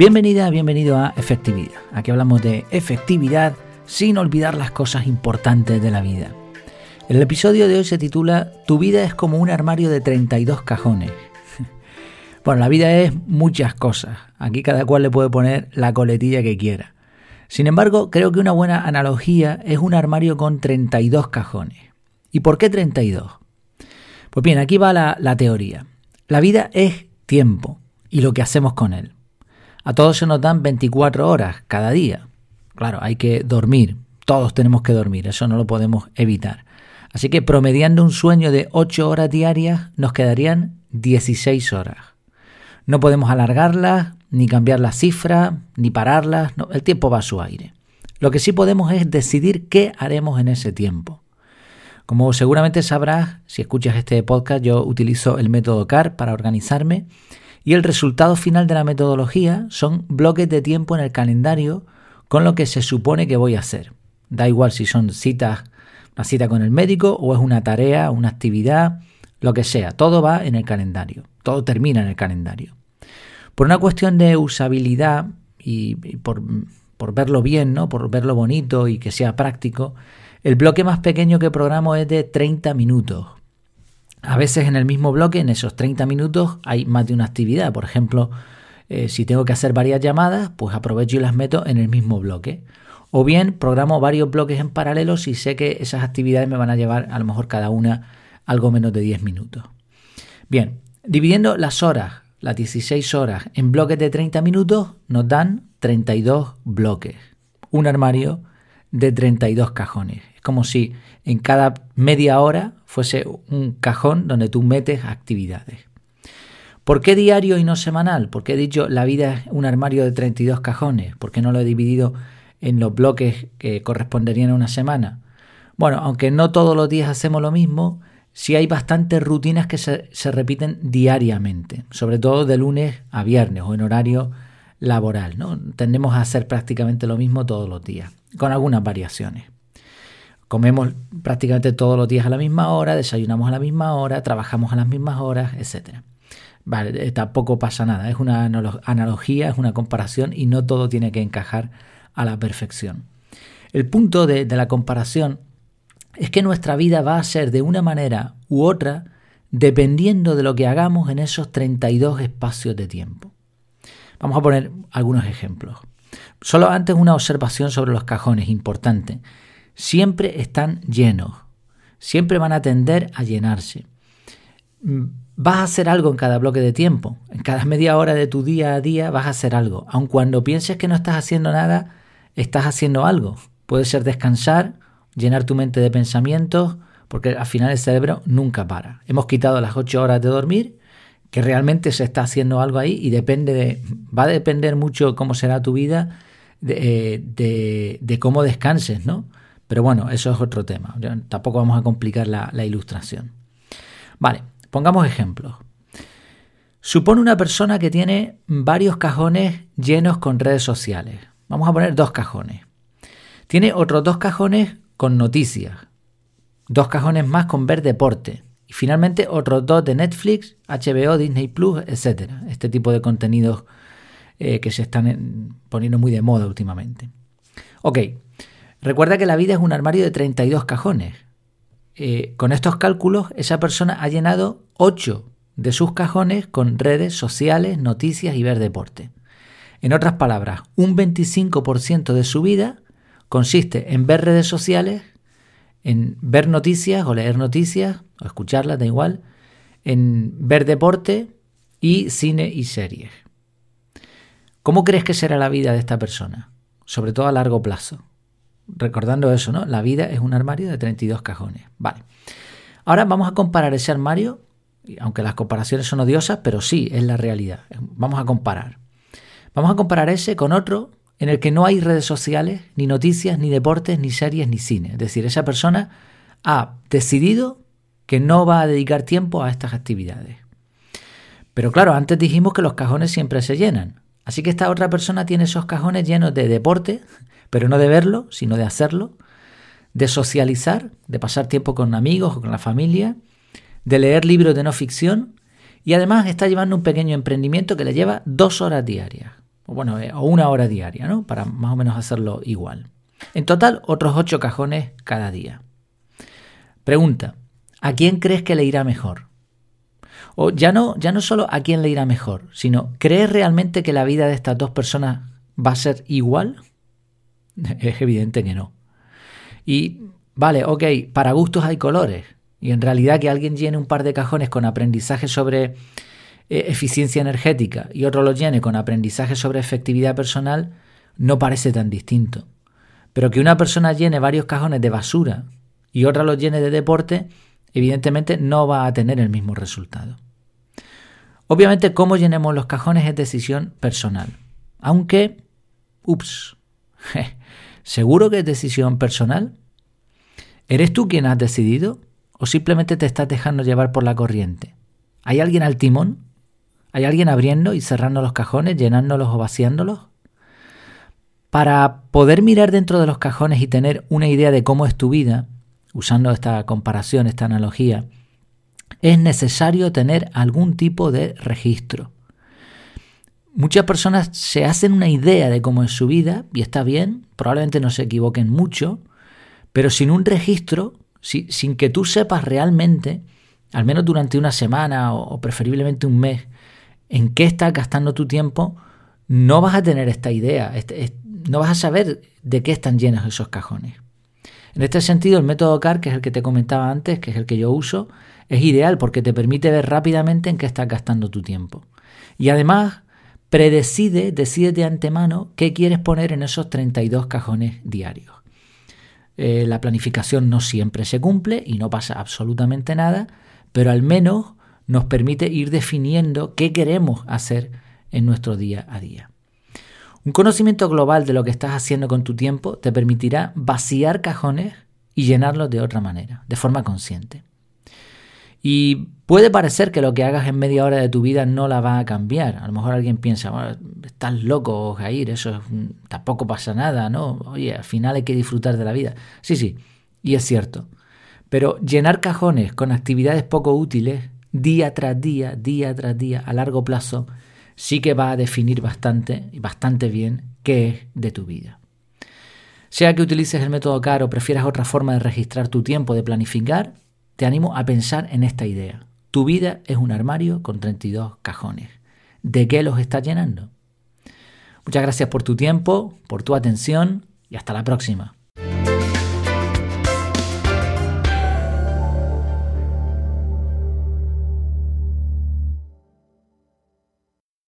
Bienvenida, bienvenido a Efectividad. Aquí hablamos de efectividad sin olvidar las cosas importantes de la vida. El episodio de hoy se titula Tu vida es como un armario de 32 cajones. Bueno, la vida es muchas cosas. Aquí cada cual le puede poner la coletilla que quiera. Sin embargo, creo que una buena analogía es un armario con 32 cajones. ¿Y por qué 32? Pues bien, aquí va la, la teoría. La vida es tiempo y lo que hacemos con él. A todos se nos dan 24 horas cada día. Claro, hay que dormir. Todos tenemos que dormir, eso no lo podemos evitar. Así que promediando un sueño de 8 horas diarias nos quedarían 16 horas. No podemos alargarlas, ni cambiar la cifra, ni pararlas, el tiempo va a su aire. Lo que sí podemos es decidir qué haremos en ese tiempo. Como seguramente sabrás, si escuchas este podcast, yo utilizo el método CAR para organizarme y el resultado final de la metodología son bloques de tiempo en el calendario con lo que se supone que voy a hacer. Da igual si son citas, una cita con el médico o es una tarea, una actividad, lo que sea, todo va en el calendario, todo termina en el calendario. Por una cuestión de usabilidad y, por, por, verlo bien, ¿no? por verlo bonito y que sea práctico, el bloque más pequeño que programo es de 30 minutos. A veces en el mismo bloque, en esos 30 minutos, hay más de una actividad. Por ejemplo, eh, si tengo que hacer varias llamadas, pues aprovecho y las meto en el mismo bloque. O bien programo varios bloques en paralelo si sé que esas actividades me van a llevar a lo mejor cada una algo menos de 10 minutos. Bien, dividiendo las horas, las 16 horas, en bloques de 30 minutos, nos dan 32 bloques. Un armario de 32 cajones. Es como si en cada media hora fuese un cajón donde tú metes actividades. ¿Por qué diario y no semanal? Porque he dicho la vida es un armario de 32 cajones. ¿Por qué no lo he dividido en los bloques que corresponderían a una semana? Bueno, aunque no todos los días hacemos lo mismo, sí hay bastantes rutinas que se, se repiten diariamente, sobre todo de lunes a viernes o en horario laboral. ¿no? Tendemos a hacer prácticamente lo mismo todos los días, con algunas variaciones. Comemos prácticamente todos los días a la misma hora, desayunamos a la misma hora, trabajamos a las mismas horas, etc. Vale, eh, tampoco pasa nada, es una analogía, es una comparación y no todo tiene que encajar a la perfección. El punto de, de la comparación es que nuestra vida va a ser de una manera u otra dependiendo de lo que hagamos en esos 32 espacios de tiempo. Vamos a poner algunos ejemplos. Solo antes una observación sobre los cajones, importante siempre están llenos, siempre van a tender a llenarse. Mm, vas a hacer algo en cada bloque de tiempo, en cada media hora de tu día a día vas a hacer algo. Aun cuando pienses que no estás haciendo nada, estás haciendo algo. Puede ser descansar, llenar tu mente de pensamientos, porque al final el cerebro nunca para. Hemos quitado las ocho horas de dormir, que realmente se está haciendo algo ahí y depende de, va a depender mucho cómo será tu vida de, eh, cómo descanses, ¿no? Pero bueno, eso es otro tema. Tampoco vamos a complicar la, ilustración. Vale, pongamos ejemplos. Supone una persona que tiene varios cajones llenos con redes sociales. Vamos a poner dos cajones. Tiene otros dos cajones con noticias. Dos cajones más con ver deporte. Y finalmente otros dos de Netflix, HBO, Disney Plus, etc. Este tipo de contenidos eh, que se están poniendo muy de moda últimamente. Ok, Recuerda que la vida es un armario de 32 cajones. Eh, con estos cálculos, esa persona ha llenado 8 de sus cajones con redes sociales, noticias y ver deporte. En otras palabras, un 25% de su vida consiste en ver redes sociales, en ver noticias o leer noticias o escucharlas, da igual, en ver deporte y cine y series. ¿Cómo crees que será la vida de esta persona? Sobre todo a largo plazo recordando eso, ¿no? La vida es un armario de 32 cajones. Vale. Ahora vamos a comparar ese armario, aunque las comparaciones son odiosas, pero sí, es la realidad. Vamos a comparar. Vamos a comparar ese con otro en el que no hay redes sociales, ni noticias, ni deportes, ni series, ni cine. Es decir, esa persona ha decidido que no va a dedicar tiempo a estas actividades. Pero claro, antes dijimos que los cajones siempre se llenan. Así que esta otra persona tiene esos cajones llenos de deporte, pero no de verlo, sino de hacerlo, de socializar, de pasar tiempo con amigos o con la familia, de leer libros de no ficción y además está llevando un pequeño emprendimiento que le lleva dos horas diarias. O bueno, eh, o una hora diaria, ¿no? Para más o menos hacerlo igual. En total, otros ocho cajones cada día. Pregunta, ¿a quién crees que le irá mejor? O ya no, ya no solo a quién le irá mejor, sino ¿crees realmente que la vida de estas dos personas va a ser igual? Es evidente que no. Y vale, ok, para gustos hay colores. Y en realidad que alguien llene un par de cajones con aprendizaje sobre eh, eficiencia energética y otro lo llene con aprendizaje sobre efectividad personal, no parece tan distinto. Pero que una persona llene varios cajones de basura y otra los llene de deporte, evidentemente no va a tener el mismo resultado. Obviamente, cómo llenemos los cajones es decisión personal. Aunque, ups, ¿seguro que es decisión personal? ¿Eres tú quien has decidido o simplemente te estás dejando llevar por la corriente? ¿Hay alguien al timón? ¿Hay alguien abriendo y cerrando los cajones, llenándolos o vaciándolos? Para poder mirar dentro de los cajones y tener una idea de cómo es tu vida, usando esta comparación, esta analogía, es necesario tener algún tipo de registro. Muchas personas se hacen una idea de cómo es su vida y está bien, probablemente no se equivoquen mucho, pero sin un registro, sin que tú sepas realmente, al menos durante una semana o preferiblemente un mes, en qué estás gastando tu tiempo, no vas a tener esta idea, este, no vas a saber de qué están llenos esos cajones. En este sentido, el método CAR, que es el que te comentaba antes, que es el que yo uso, es ideal porque te permite ver rápidamente en qué estás gastando tu tiempo. Y además, predecide, decide de antemano qué quieres poner en esos 32 cajones diarios. Eh, la planificación no siempre se cumple y no pasa absolutamente nada, pero al menos nos permite ir definiendo qué queremos hacer en nuestro día a día. Un conocimiento global de lo que estás haciendo con tu tiempo te permitirá vaciar cajones y llenarlos de otra manera, de forma consciente. Y puede parecer que lo que hagas en media hora de tu vida no la va a cambiar. A lo mejor alguien piensa, estás loco, Jair, eso tampoco pasa nada, ¿no? Oye, al final hay que disfrutar de la vida. Sí, sí, y es cierto. Pero llenar cajones con actividades poco útiles, día tras día, día tras día, a largo plazo, sí que va a definir bastante y bastante bien qué es de tu vida. Sea que utilices el método CAR o prefieras otra forma de registrar tu tiempo, de planificar, te animo a pensar en esta idea. Tu vida es un armario con 32 cajones. ¿De qué los estás llenando? Muchas gracias por tu tiempo, por tu atención y hasta la próxima.